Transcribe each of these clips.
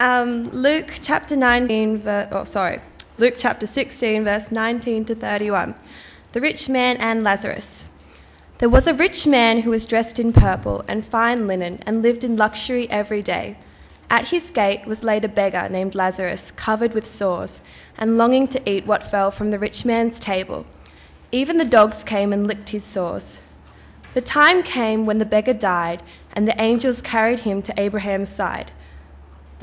Um, Luke chapter 19, ver- oh, sorry, Luke chapter 16, verse 19 to 31. The rich man and Lazarus. There was a rich man who was dressed in purple and fine linen and lived in luxury every day. At his gate was laid a beggar named Lazarus, covered with sores, and longing to eat what fell from the rich man's table. Even the dogs came and licked his sores. The time came when the beggar died, and the angels carried him to Abraham's side.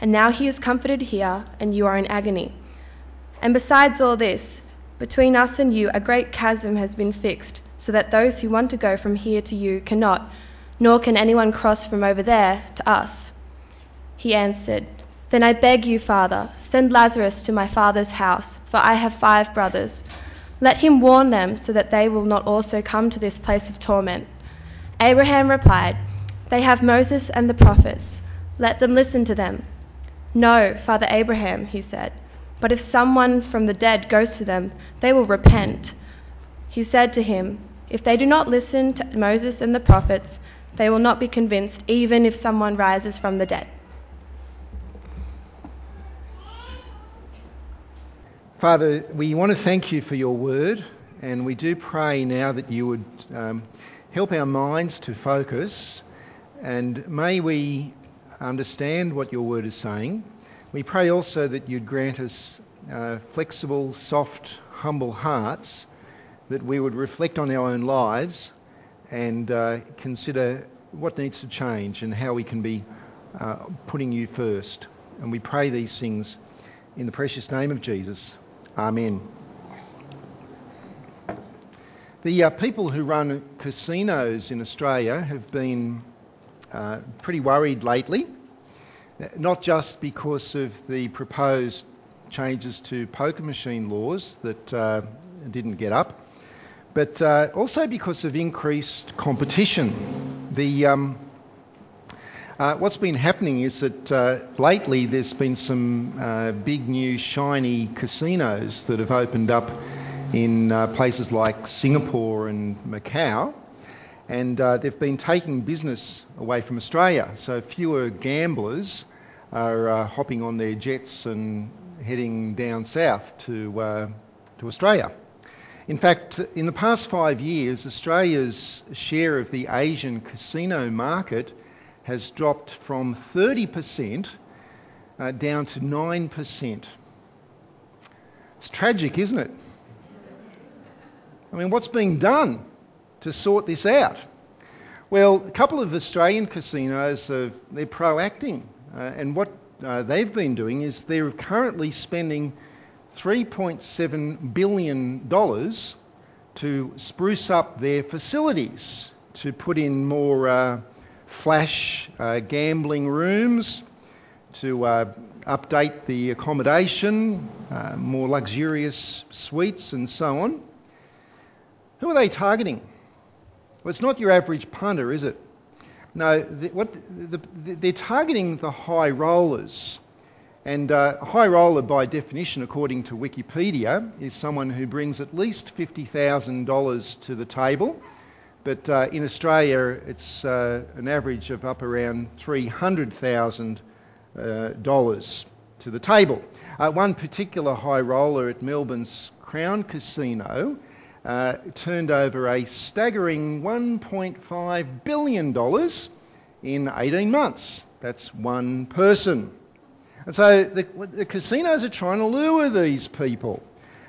And now he is comforted here, and you are in agony. And besides all this, between us and you a great chasm has been fixed, so that those who want to go from here to you cannot, nor can anyone cross from over there to us. He answered, Then I beg you, Father, send Lazarus to my father's house, for I have five brothers. Let him warn them, so that they will not also come to this place of torment. Abraham replied, They have Moses and the prophets. Let them listen to them. No, Father Abraham, he said, but if someone from the dead goes to them, they will repent. He said to him, If they do not listen to Moses and the prophets, they will not be convinced, even if someone rises from the dead. Father, we want to thank you for your word, and we do pray now that you would um, help our minds to focus, and may we understand what your word is saying. We pray also that you'd grant us uh, flexible, soft, humble hearts, that we would reflect on our own lives and uh, consider what needs to change and how we can be uh, putting you first. And we pray these things in the precious name of Jesus. Amen. The uh, people who run casinos in Australia have been uh, pretty worried lately, not just because of the proposed changes to poker machine laws that uh, didn't get up, but uh, also because of increased competition. The um, uh, what's been happening is that uh, lately there's been some big new shiny casinos that have opened up in places like Singapore and Macau, and uh, they've been taking business away from Australia. So fewer gamblers are uh, hopping on their jets and heading down south to to Australia. In fact, in the past five years, Australia's share of the Asian casino market has dropped from 30% uh, down to 9%. It's tragic, isn't it? I mean, what's being done to sort this out? Well, a couple of Australian casinos, are, they're proacting. Uh, and what uh, they've been doing is they're currently spending $3.7 billion to spruce up their facilities, to put in more uh, flash uh, gambling rooms, to uh, update the accommodation, uh, more luxurious suites, and so on. Who are they targeting? Well, it's not your average punter, is it? No, the, what, the, the, they're targeting the high rollers. And uh, high roller, by definition, according to Wikipedia, is someone who brings at least $50,000 to the table but uh, in Australia, it's uh, an average of up around $300,000 uh, to the table. Uh, one particular high roller at Melbourne's Crown Casino uh, turned over a staggering $1.5 billion in 18 months. That's one person. And so the, the casinos are trying to lure these people.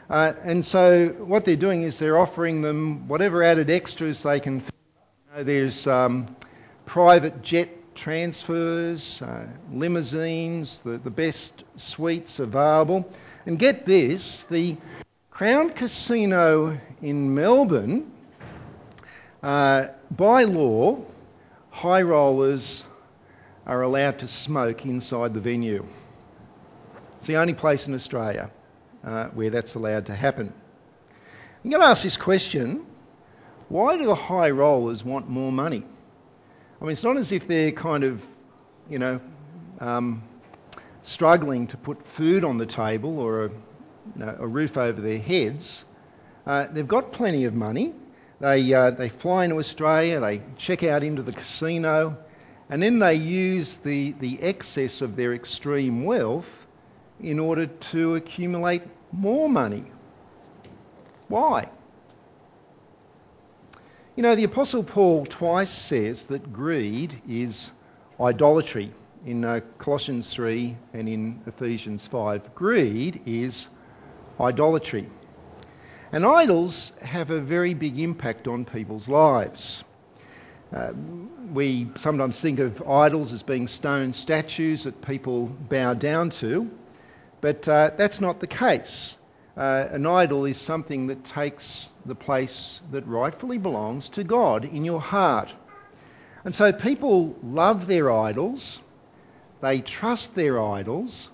Uh, and so what they're doing is they're offering them whatever added extras they can. You know, there's um, private jet transfers, uh, limousines, the, the best suites available. And get this, the Crown Casino in Melbourne, uh, by law, high rollers are allowed to smoke inside the venue. It's the only place in Australia uh, where that's allowed to happen. I'm going to ask this question why do the high rollers want more money? I mean, it's not as if they're kind of, you know, um, struggling to put food on the table or a, know, a roof over their heads. Uh, they've got plenty of money. They, uh, they fly into Australia, they check out into the casino, and then they use the, the excess of their extreme wealth in order to accumulate more money. Why? You know, the Apostle Paul twice says that greed is idolatry in uh, Colossians 3 and in Ephesians 5. Greed is idolatry. And idols have a very big impact on people's lives. Uh, we sometimes think of idols as being stone statues that people bow down to, but uh, that's not the case uh, an idol is something that takes the place that rightfully belongs to God in your heart. And so people love their idols, they trust their idols,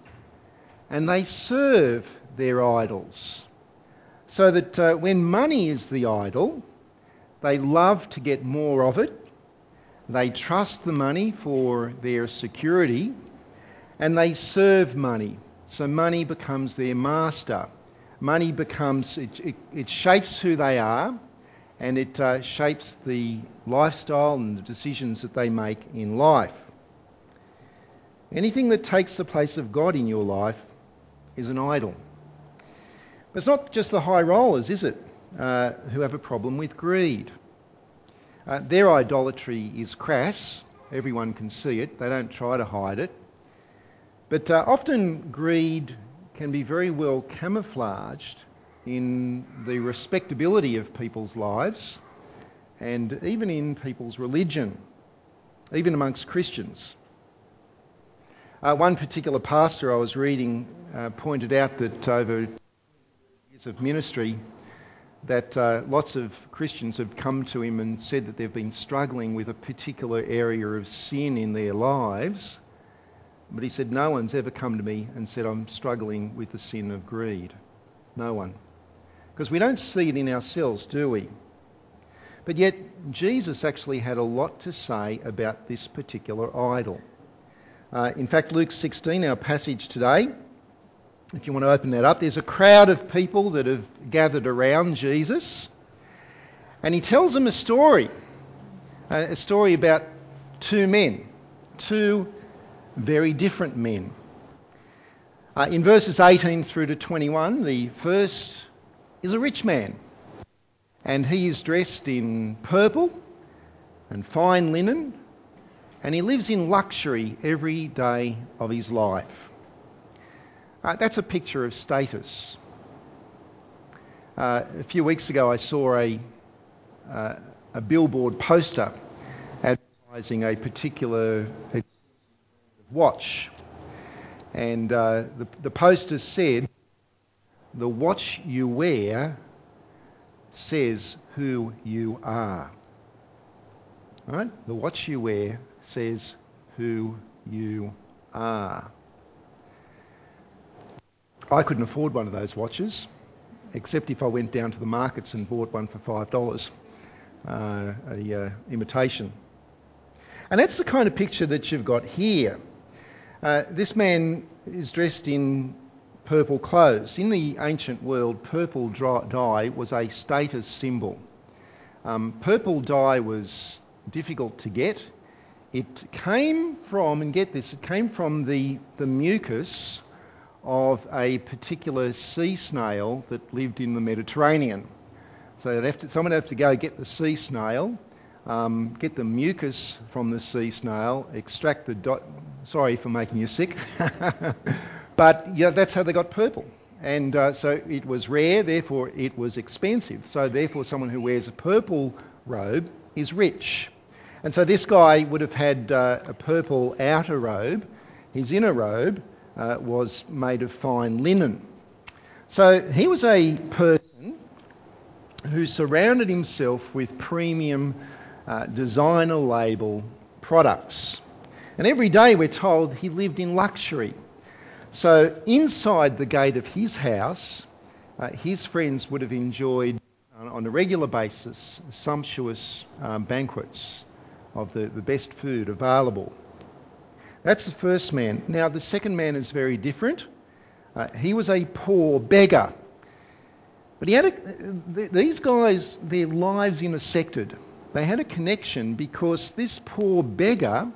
and they serve their idols. So that uh, when money is the idol, they love to get more of it, they trust the money for their security, and they serve money. So money becomes their master money becomes, it, it, it shapes who they are and it uh, shapes the lifestyle and the decisions that they make in life. Anything that takes the place of God in your life is an idol. It's not just the high rollers, is it, uh, who have a problem with greed. Uh, their idolatry is crass. Everyone can see it. They don't try to hide it. But uh, often greed can be very well camouflaged in the respectability of people's lives and even in people's religion, even amongst Christians. Uh, one particular pastor I was reading uh, pointed out that over years of ministry, that uh, lots of Christians have come to him and said that they've been struggling with a particular area of sin in their lives but he said, No one's ever come to me and said, I'm struggling with the sin of greed. No one. Because we don't see it in ourselves, do we? But yet, Jesus actually had a lot to say about this particular idol. Uh, in fact, Luke 16, our passage today, if you want to open that up, there's a crowd of people that have gathered around Jesus. And he tells them a story a story about two men, two very different men. Uh, in verses 18 through to 21, the first is a rich man, and he is dressed in purple and fine linen, and he lives in luxury every day of his life. Uh, that's a picture of status. Uh, a few weeks ago, I saw a, uh, a billboard poster advertising a particular watch. And uh, the, the poster said, The watch you wear says who you are. Right? The watch you wear says who you are. I couldn't afford one of those watches, except if I went down to the markets and bought one for $5, uh, a uh, imitation. And that's the kind of picture that you've got here. Uh, this man is dressed in purple clothes. In the ancient world, purple dye was a status symbol. Um, purple dye was difficult to get. It came from, and get this, it came from the, the mucus of a particular sea snail that lived in the Mediterranean. So to, someone would have to go get the sea snail, um, get the mucus from the sea snail, extract the. Do- Sorry for making you sick. but yeah, that's how they got purple. And uh, so it was rare, therefore it was expensive. So therefore, someone who wears a purple robe is rich. And so this guy would have had uh, a purple outer robe. His inner robe uh, was made of fine linen. So he was a person who surrounded himself with premium uh, designer label products. And every day we're told he lived in luxury. So, inside the gate of his house, uh, his friends would have enjoyed on, on a regular basis sumptuous um, banquets of the, the best food available. That's the first man. Now, the second man is very different. Uh, he was a poor beggar. But he had a, these guys, their lives intersected. They had a connection because this poor beggar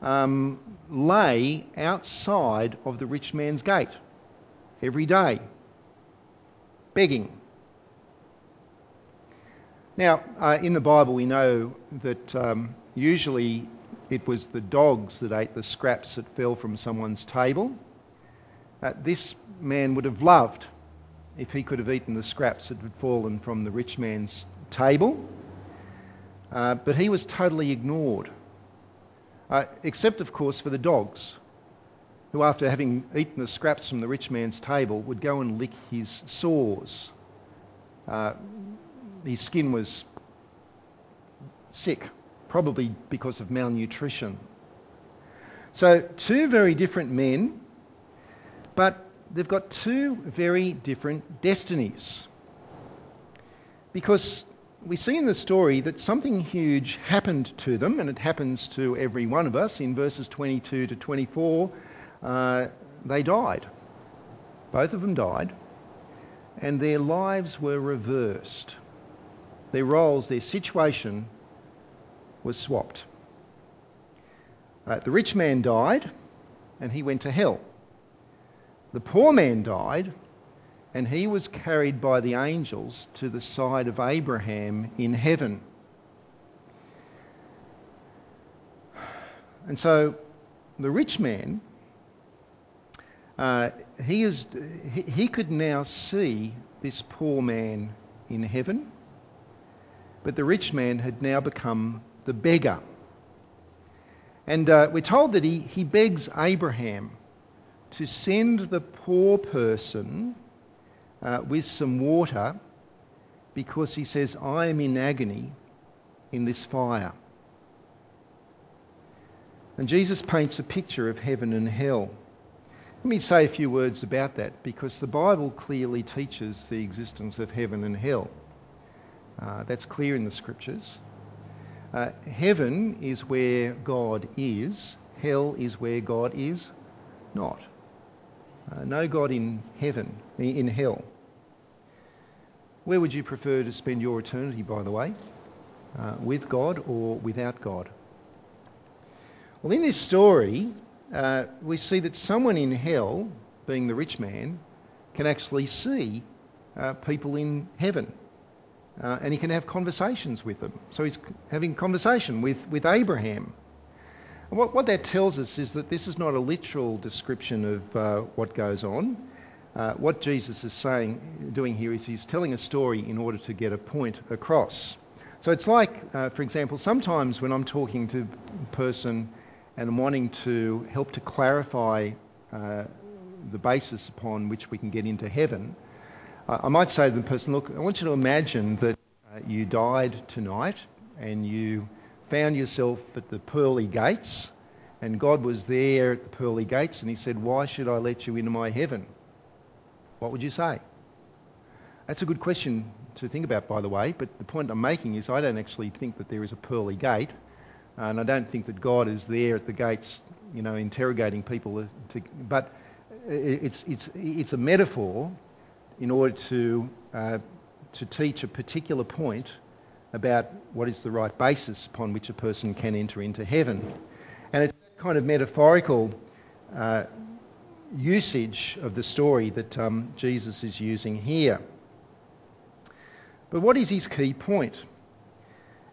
um, lay outside of the rich man's gate every day, begging. Now, uh, in the Bible, we know that um, usually it was the dogs that ate the scraps that fell from someone's table. Uh, this man would have loved if he could have eaten the scraps that had fallen from the rich man's table, uh, but he was totally ignored. Uh, except, of course, for the dogs, who, after having eaten the scraps from the rich man's table, would go and lick his sores. Uh, his skin was sick, probably because of malnutrition. So, two very different men, but they've got two very different destinies. Because we see in the story that something huge happened to them, and it happens to every one of us. In verses 22 to 24, uh, they died. Both of them died, and their lives were reversed their roles, their situation was swapped. Uh, the rich man died and he went to hell. The poor man died and he was carried by the angels to the side of Abraham in heaven. And so the rich man, uh, he, is, he, he could now see this poor man in heaven but the rich man had now become the beggar. And uh, we're told that he, he begs Abraham to send the poor person uh, with some water because he says, I am in agony in this fire. And Jesus paints a picture of heaven and hell. Let me say a few words about that because the Bible clearly teaches the existence of heaven and hell. Uh, that's clear in the scriptures. Uh, heaven is where God is, hell is where God is not. Uh, no God in heaven, in hell. Where would you prefer to spend your eternity, by the way? Uh, with God or without God? Well, in this story, uh, we see that someone in hell, being the rich man, can actually see uh, people in heaven uh, and he can have conversations with them. So he's having conversation with, with Abraham. And what, what that tells us is that this is not a literal description of uh, what goes on. Uh, what Jesus is saying, doing here is he's telling a story in order to get a point across. So it's like, uh, for example, sometimes when I'm talking to a person and I'm wanting to help to clarify uh, the basis upon which we can get into heaven, I might say to the person, look, I want you to imagine that uh, you died tonight and you found yourself at the pearly gates and God was there at the pearly gates and he said, why should I let you into my heaven? What would you say? That's a good question to think about, by the way, but the point I'm making is I don't actually think that there is a pearly gate and I don't think that God is there at the gates, you know, interrogating people. To, but it's, it's, it's a metaphor in order to, uh, to teach a particular point about what is the right basis upon which a person can enter into heaven. And it's that kind of metaphorical uh, usage of the story that um, Jesus is using here. But what is his key point?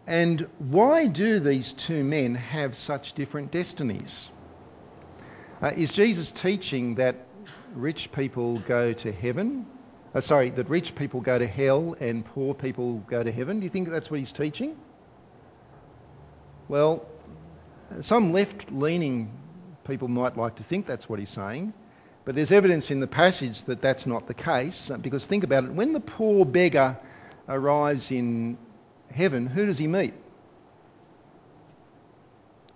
And why do these two men have such different destinies? Uh, is Jesus teaching that rich people go to heaven uh, sorry, that rich people go to hell and poor people go to heaven. Do you think that's what he's teaching? Well, some left leaning people might like to think that's what he's saying, but there's evidence in the passage that that's not the case. Uh, because think about it when the poor beggar arrives in heaven, who does he meet?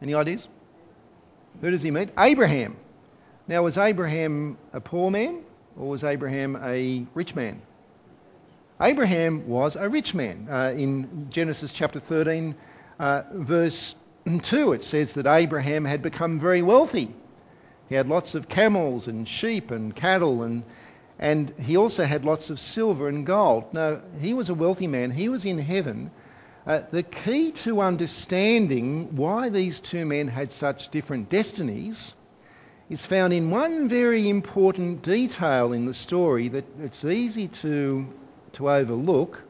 Any ideas? Who does he meet? Abraham. Now, was Abraham a poor man or was Abraham a rich man? Abraham was a rich man. Uh, in Genesis chapter 13, uh, verse 2, it says that Abraham had become very wealthy. He had lots of camels and sheep and cattle, and, and he also had lots of silver and gold. Now, he was a wealthy man, he was in heaven. Uh, the key to understanding why these two men had such different destinies is found in one very important detail in the story that it's easy to to overlook,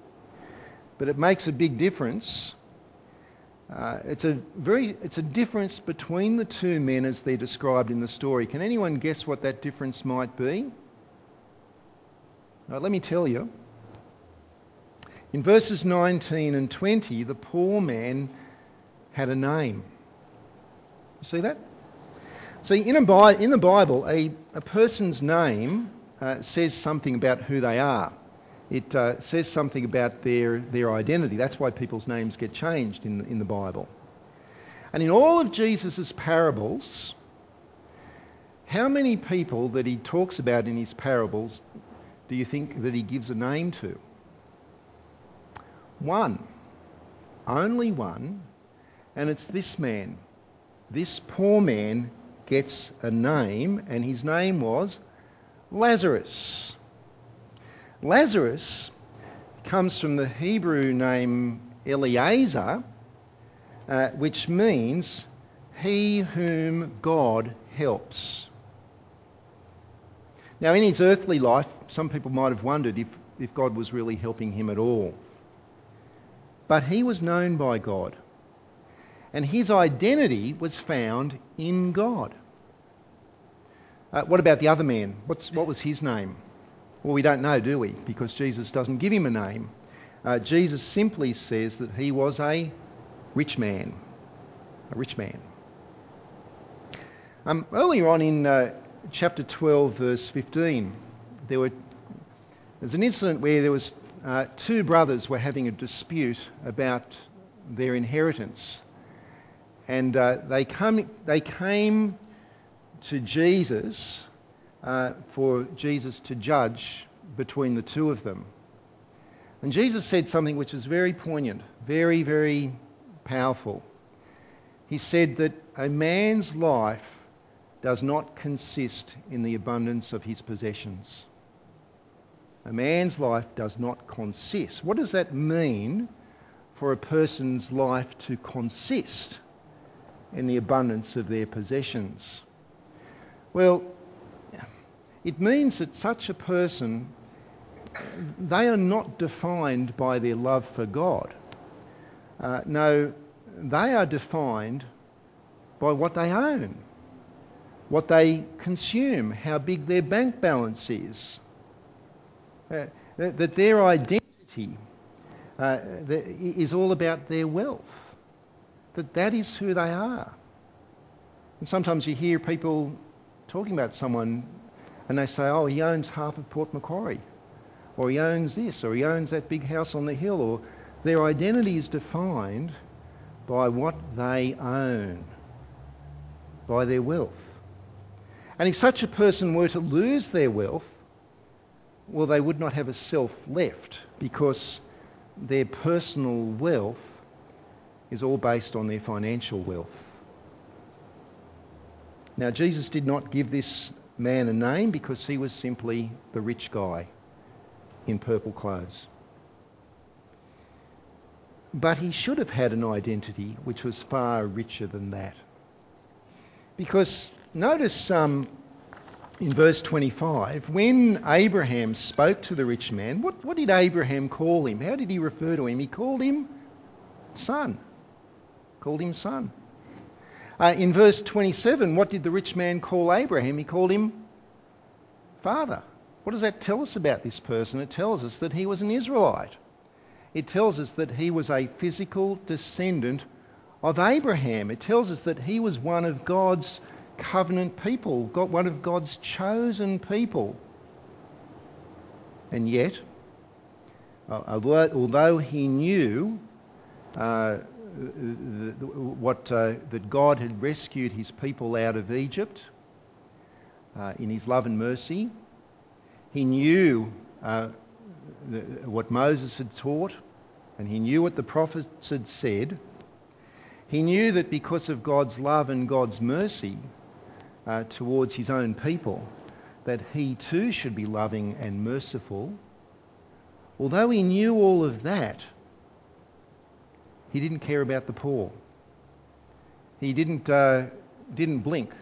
but it makes a big difference. Uh, it's a very it's a difference between the two men as they're described in the story. Can anyone guess what that difference might be? Let me tell you. In verses 19 and 20, the poor man had a name. See that? See, in, a, in the Bible, a, a person's name uh, says something about who they are it uh, says something about their, their identity. That's why people's names get changed in, in the Bible. And in all of Jesus' parables, how many people that he talks about in his parables do you think that he gives a name to? One. Only one. And it's this man. This poor man gets a name, and his name was Lazarus. Lazarus comes from the Hebrew name Eliezer, uh, which means he whom God helps. Now, in his earthly life, some people might have wondered if, if God was really helping him at all. But he was known by God, and his identity was found in God. Uh, what about the other man? What's, what was his name? Well, we don't know, do we? Because Jesus doesn't give him a name. Uh, Jesus simply says that he was a rich man. A rich man. Um, earlier on in uh, chapter 12, verse 15, there were an incident where there was uh, two brothers were having a dispute about their inheritance, and uh, they come they came to Jesus uh, for Jesus to judge between the two of them. And Jesus said something which is very poignant, very, very powerful. He said that a man's life does not consist in the abundance of his possessions. A man's life does not consist. What does that mean for a person's life to consist in the abundance of their possessions? Well, it means that such a person, they are not defined by their love for God. Uh, no, they are defined by what they own, what they consume, how big their bank balance is. Uh, that their identity uh, is all about their wealth. That that is who they are. And sometimes you hear people talking about someone and they say, oh, he owns half of Port Macquarie, or he owns this, or he owns that big house on the hill, or their identity is defined by what they own, by their wealth. And if such a person were to lose their wealth, well, they would not have a self left because their personal wealth is all based on their financial wealth. Now, Jesus did not give this man a name because he was simply the rich guy in purple clothes. But he should have had an identity which was far richer than that. Because notice um, in verse 25, when Abraham spoke to the rich man, what, what did Abraham call him? How did he refer to him? He called him son. Called him son. Uh, in verse 27, what did the rich man call Abraham? He called him father. What does that tell us about this person? It tells us that he was an Israelite. It tells us that he was a physical descendant of Abraham. It tells us that he was one of God's covenant people, one of God's chosen people. And yet, uh, although he knew uh, what, uh, that God had rescued his people out of Egypt, uh, in his love and mercy. He knew uh, the, what Moses had taught, and he knew what the prophets had said. He knew that because of God's love and God's mercy uh, towards his own people, that he too should be loving and merciful. Although he knew all of that, he didn't care about the poor. He didn't, uh, didn't blink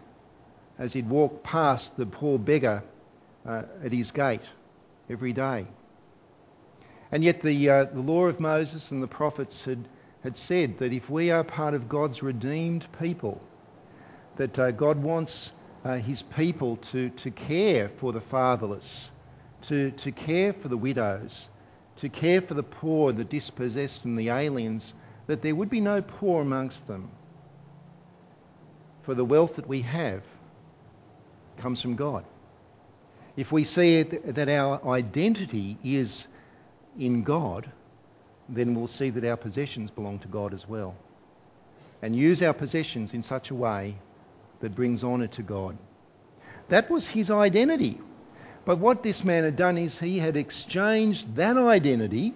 as he'd walk past the poor beggar uh, at his gate every day. And yet the, uh, the law of Moses and the prophets had, had said that if we are part of God's redeemed people, that uh, God wants uh, his people to, to care for the fatherless, to, to care for the widows, to care for the poor, the dispossessed and the aliens, that there would be no poor amongst them. For the wealth that we have comes from God. If we see that our identity is in God, then we'll see that our possessions belong to God as well. And use our possessions in such a way that brings honour to God. That was his identity. But what this man had done is he had exchanged that identity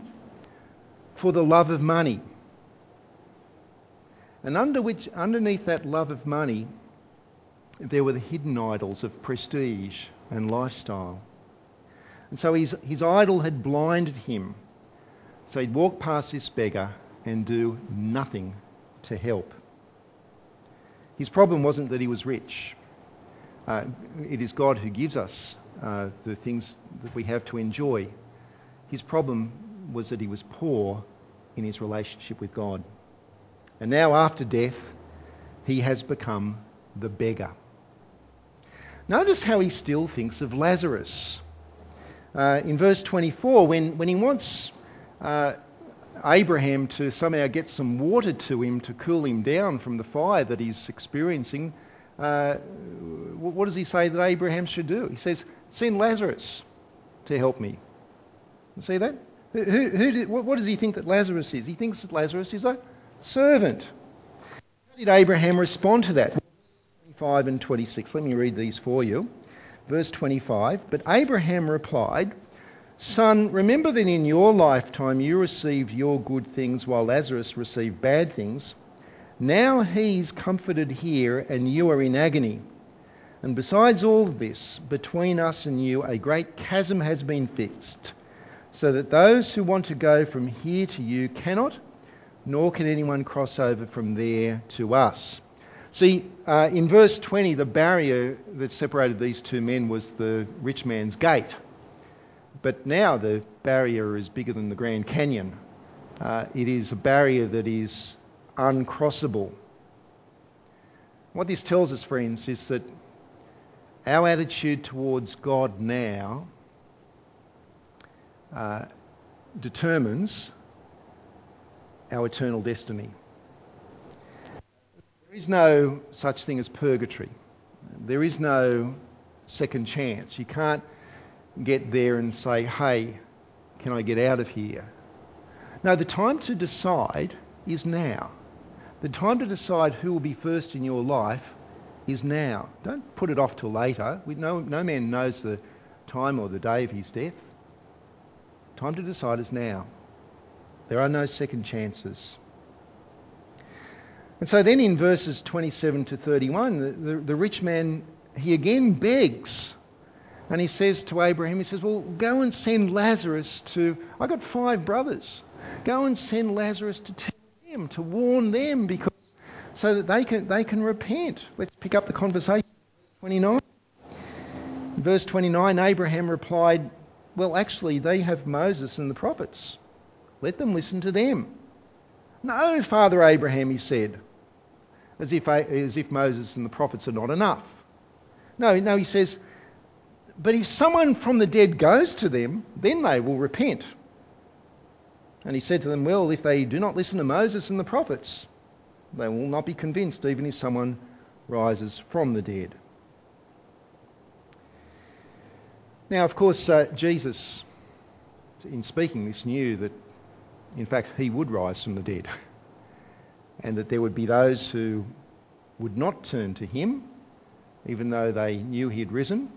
for the love of money. And under which, underneath that love of money, there were the hidden idols of prestige and lifestyle. And so his, his idol had blinded him. So he'd walk past this beggar and do nothing to help. His problem wasn't that he was rich. Uh, it is God who gives us uh, the things that we have to enjoy. His problem was that he was poor in his relationship with God. And now, after death, he has become the beggar. Notice how he still thinks of Lazarus. Uh, in verse 24, when, when he wants uh, Abraham to somehow get some water to him to cool him down from the fire that he's experiencing, uh, what does he say that Abraham should do? He says, Send Lazarus to help me. You see that? Who, who did, what, what does he think that Lazarus is? He thinks that Lazarus is a servant. How did Abraham respond to that? 25 and 26. Let me read these for you. Verse 25. But Abraham replied, Son, remember that in your lifetime you received your good things while Lazarus received bad things. Now he's comforted here and you are in agony. And besides all this, between us and you a great chasm has been fixed, so that those who want to go from here to you cannot, nor can anyone cross over from there to us. See, uh, in verse 20, the barrier that separated these two men was the rich man's gate. But now the barrier is bigger than the Grand Canyon. Uh, it is a barrier that is uncrossable. What this tells us, friends, is that our attitude towards God now uh, determines our eternal destiny. There is no such thing as purgatory. There is no second chance. You can't get there and say, hey, can I get out of here? No, the time to decide is now. The time to decide who will be first in your life is now. Don't put it off till later. We, no, no man knows the time or the day of his death. Time to decide is now. There are no second chances. And so then in verses 27 to 31, the, the, the rich man, he again begs. And he says to Abraham, he says, Well, go and send Lazarus to. I got five brothers. Go and send Lazarus to tell them, to warn them, because so that they can, they can repent. Let's pick up the conversation. 29. Verse 29 Abraham replied, Well, actually, they have Moses and the prophets. Let them listen to them. No, Father Abraham, he said, as if, as if Moses and the prophets are not enough. No, no, he says, But if someone from the dead goes to them, then they will repent. And he said to them, Well, if they do not listen to Moses and the prophets, they will not be convinced even if someone rises from the dead. Now, of course, uh, Jesus, in speaking this, knew that, in fact, he would rise from the dead and that there would be those who would not turn to him even though they knew he had risen.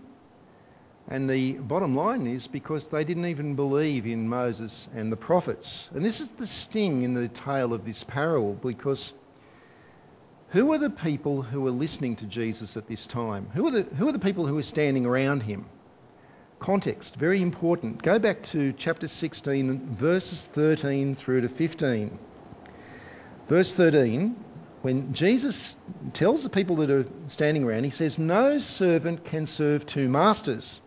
And the bottom line is because they didn't even believe in Moses and the prophets. And this is the sting in the tale of this parable because who are the people who are listening to Jesus at this time? Who are the, who are the people who are standing around him? Context, very important. Go back to chapter 16, verses 13 through to 15. Verse 13, when Jesus tells the people that are standing around, he says, No servant can serve two masters.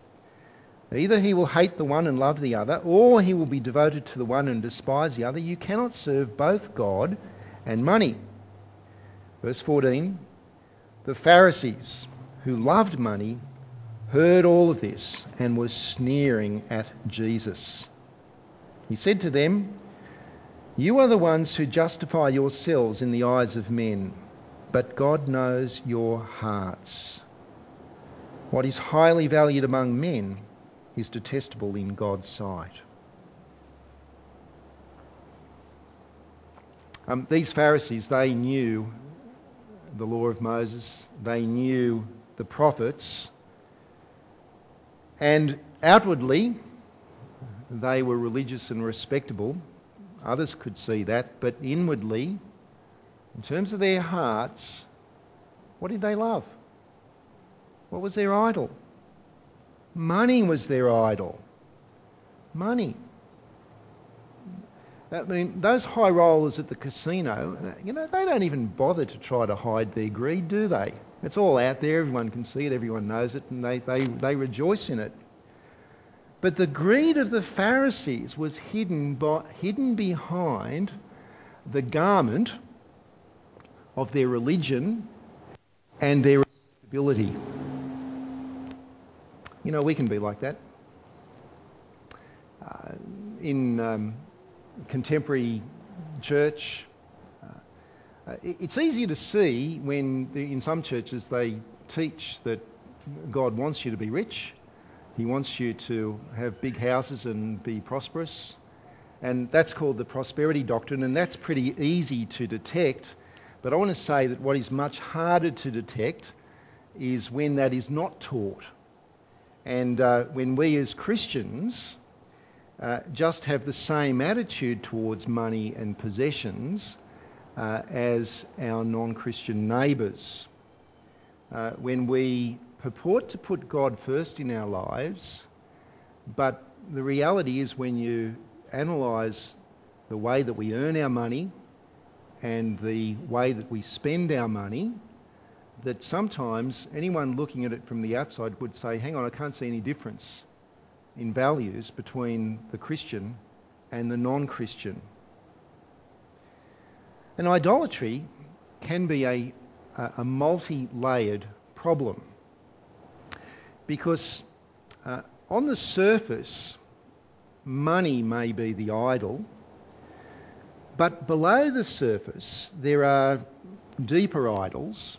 Either he will hate the one and love the other, or he will be devoted to the one and despise the other. You cannot serve both God and money. Verse 14 The Pharisees, who loved money, heard all of this and were sneering at Jesus. He said to them, You are the ones who justify yourselves in the eyes of men, but God knows your hearts. What is highly valued among men is detestable in God's sight. Um, these Pharisees, they knew the law of Moses, they knew the prophets, and outwardly they were religious and respectable. Others could see that, but inwardly, in terms of their hearts, what did they love? What was their idol? Money was their idol. Money. I mean, those high rollers at the casino, you know, they don't even bother to try to hide their greed, do they? It's all out there, everyone can see it, everyone knows it, and they, they, they rejoice in it. But the greed of the Pharisees was hidden, by, hidden behind the garment of their religion and their ability. You know, we can be like that. Uh, in um, contemporary church, it's easy to see when in some churches they teach that God wants you to be rich, He wants you to have big houses and be prosperous, and that's called the prosperity doctrine, and that's pretty easy to detect. But I want to say that what is much harder to detect is when that is not taught. And uh, when we as Christians uh, just have the same attitude towards money and possessions uh, as our non Christian neighbours, uh, when we purport to put God first in our lives, but the reality is when you analyse the way that we earn our money and the way that we spend our money, that sometimes anyone looking at it from the outside would say, hang on, I can't see any difference in values between the Christian and the non Christian. And idolatry can be a, a multi layered problem because uh, on the surface, money may be the idol, but below the surface, there are deeper idols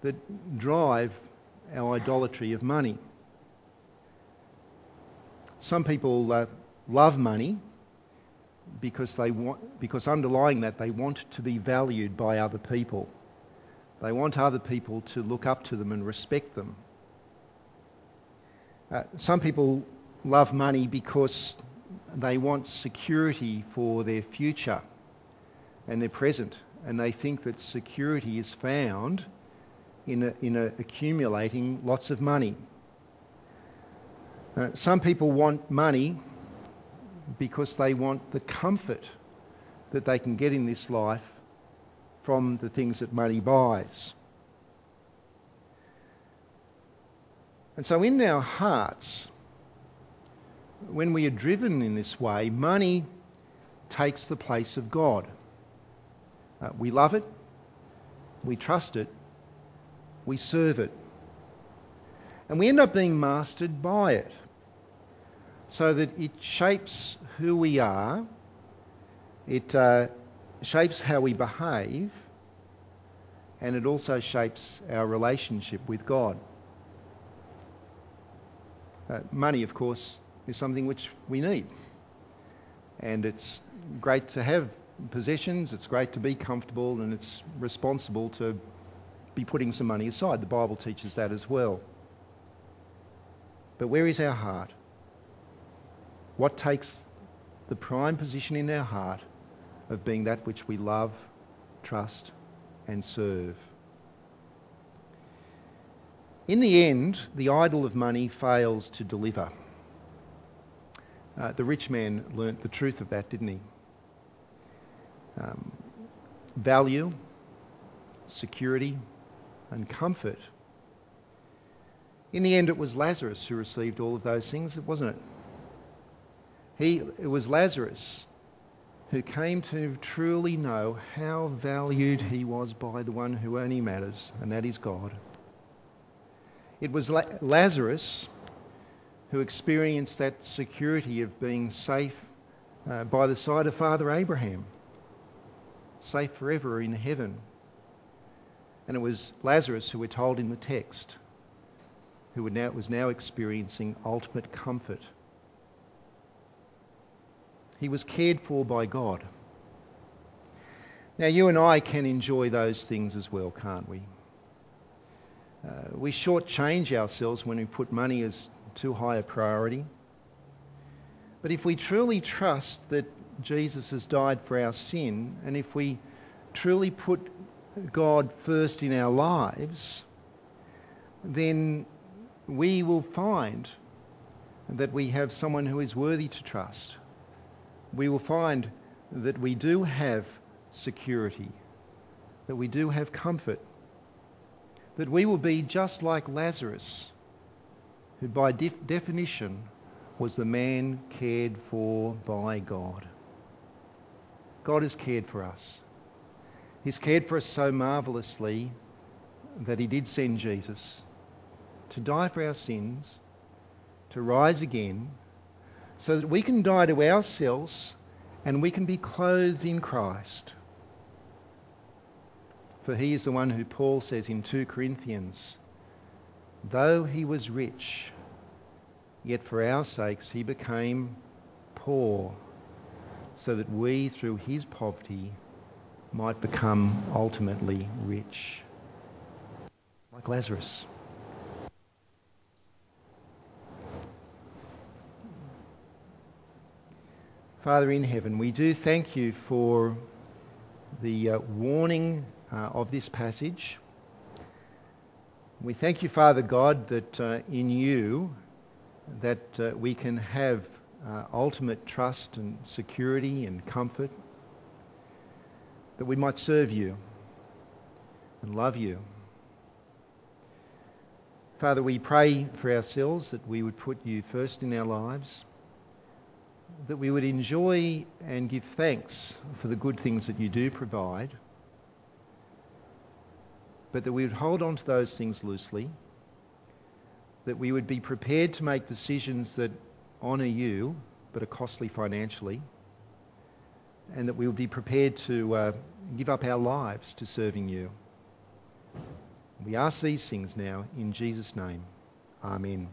that drive our idolatry of money. Some people uh, love money because they want, because underlying that they want to be valued by other people. They want other people to look up to them and respect them. Uh, some people love money because they want security for their future and their present, and they think that security is found in, a, in a accumulating lots of money. Uh, some people want money because they want the comfort that they can get in this life from the things that money buys. And so, in our hearts, when we are driven in this way, money takes the place of God. Uh, we love it, we trust it, we serve it. And we end up being mastered by it so that it shapes who we are, it uh, shapes how we behave, and it also shapes our relationship with God. Uh, money, of course, is something which we need. And it's great to have possessions, it's great to be comfortable, and it's responsible to be putting some money aside. The Bible teaches that as well. But where is our heart? What takes the prime position in our heart of being that which we love, trust, and serve? In the end, the idol of money fails to deliver. Uh, the rich man learnt the truth of that, didn't he? Um, value, security, and comfort. In the end, it was Lazarus who received all of those things, wasn't it? He, it was Lazarus who came to truly know how valued he was by the one who only matters, and that is God. It was Lazarus who experienced that security of being safe uh, by the side of Father Abraham, safe forever in heaven. And it was Lazarus who we're told in the text who now, was now experiencing ultimate comfort. He was cared for by God. Now, you and I can enjoy those things as well, can't we? Uh, we shortchange ourselves when we put money as too high a priority. But if we truly trust that Jesus has died for our sin, and if we truly put God first in our lives, then we will find that we have someone who is worthy to trust. We will find that we do have security, that we do have comfort that we will be just like Lazarus, who by def- definition was the man cared for by God. God has cared for us. He's cared for us so marvellously that he did send Jesus to die for our sins, to rise again, so that we can die to ourselves and we can be clothed in Christ. For he is the one who Paul says in 2 Corinthians, though he was rich, yet for our sakes he became poor, so that we through his poverty might become ultimately rich. Like Lazarus. Father in heaven, we do thank you for the uh, warning uh, of this passage. We thank you, Father God, that uh, in you that uh, we can have uh, ultimate trust and security and comfort, that we might serve you and love you. Father, we pray for ourselves that we would put you first in our lives, that we would enjoy and give thanks for the good things that you do provide but that we would hold on to those things loosely, that we would be prepared to make decisions that honour you but are costly financially, and that we would be prepared to uh, give up our lives to serving you. We ask these things now in Jesus' name. Amen.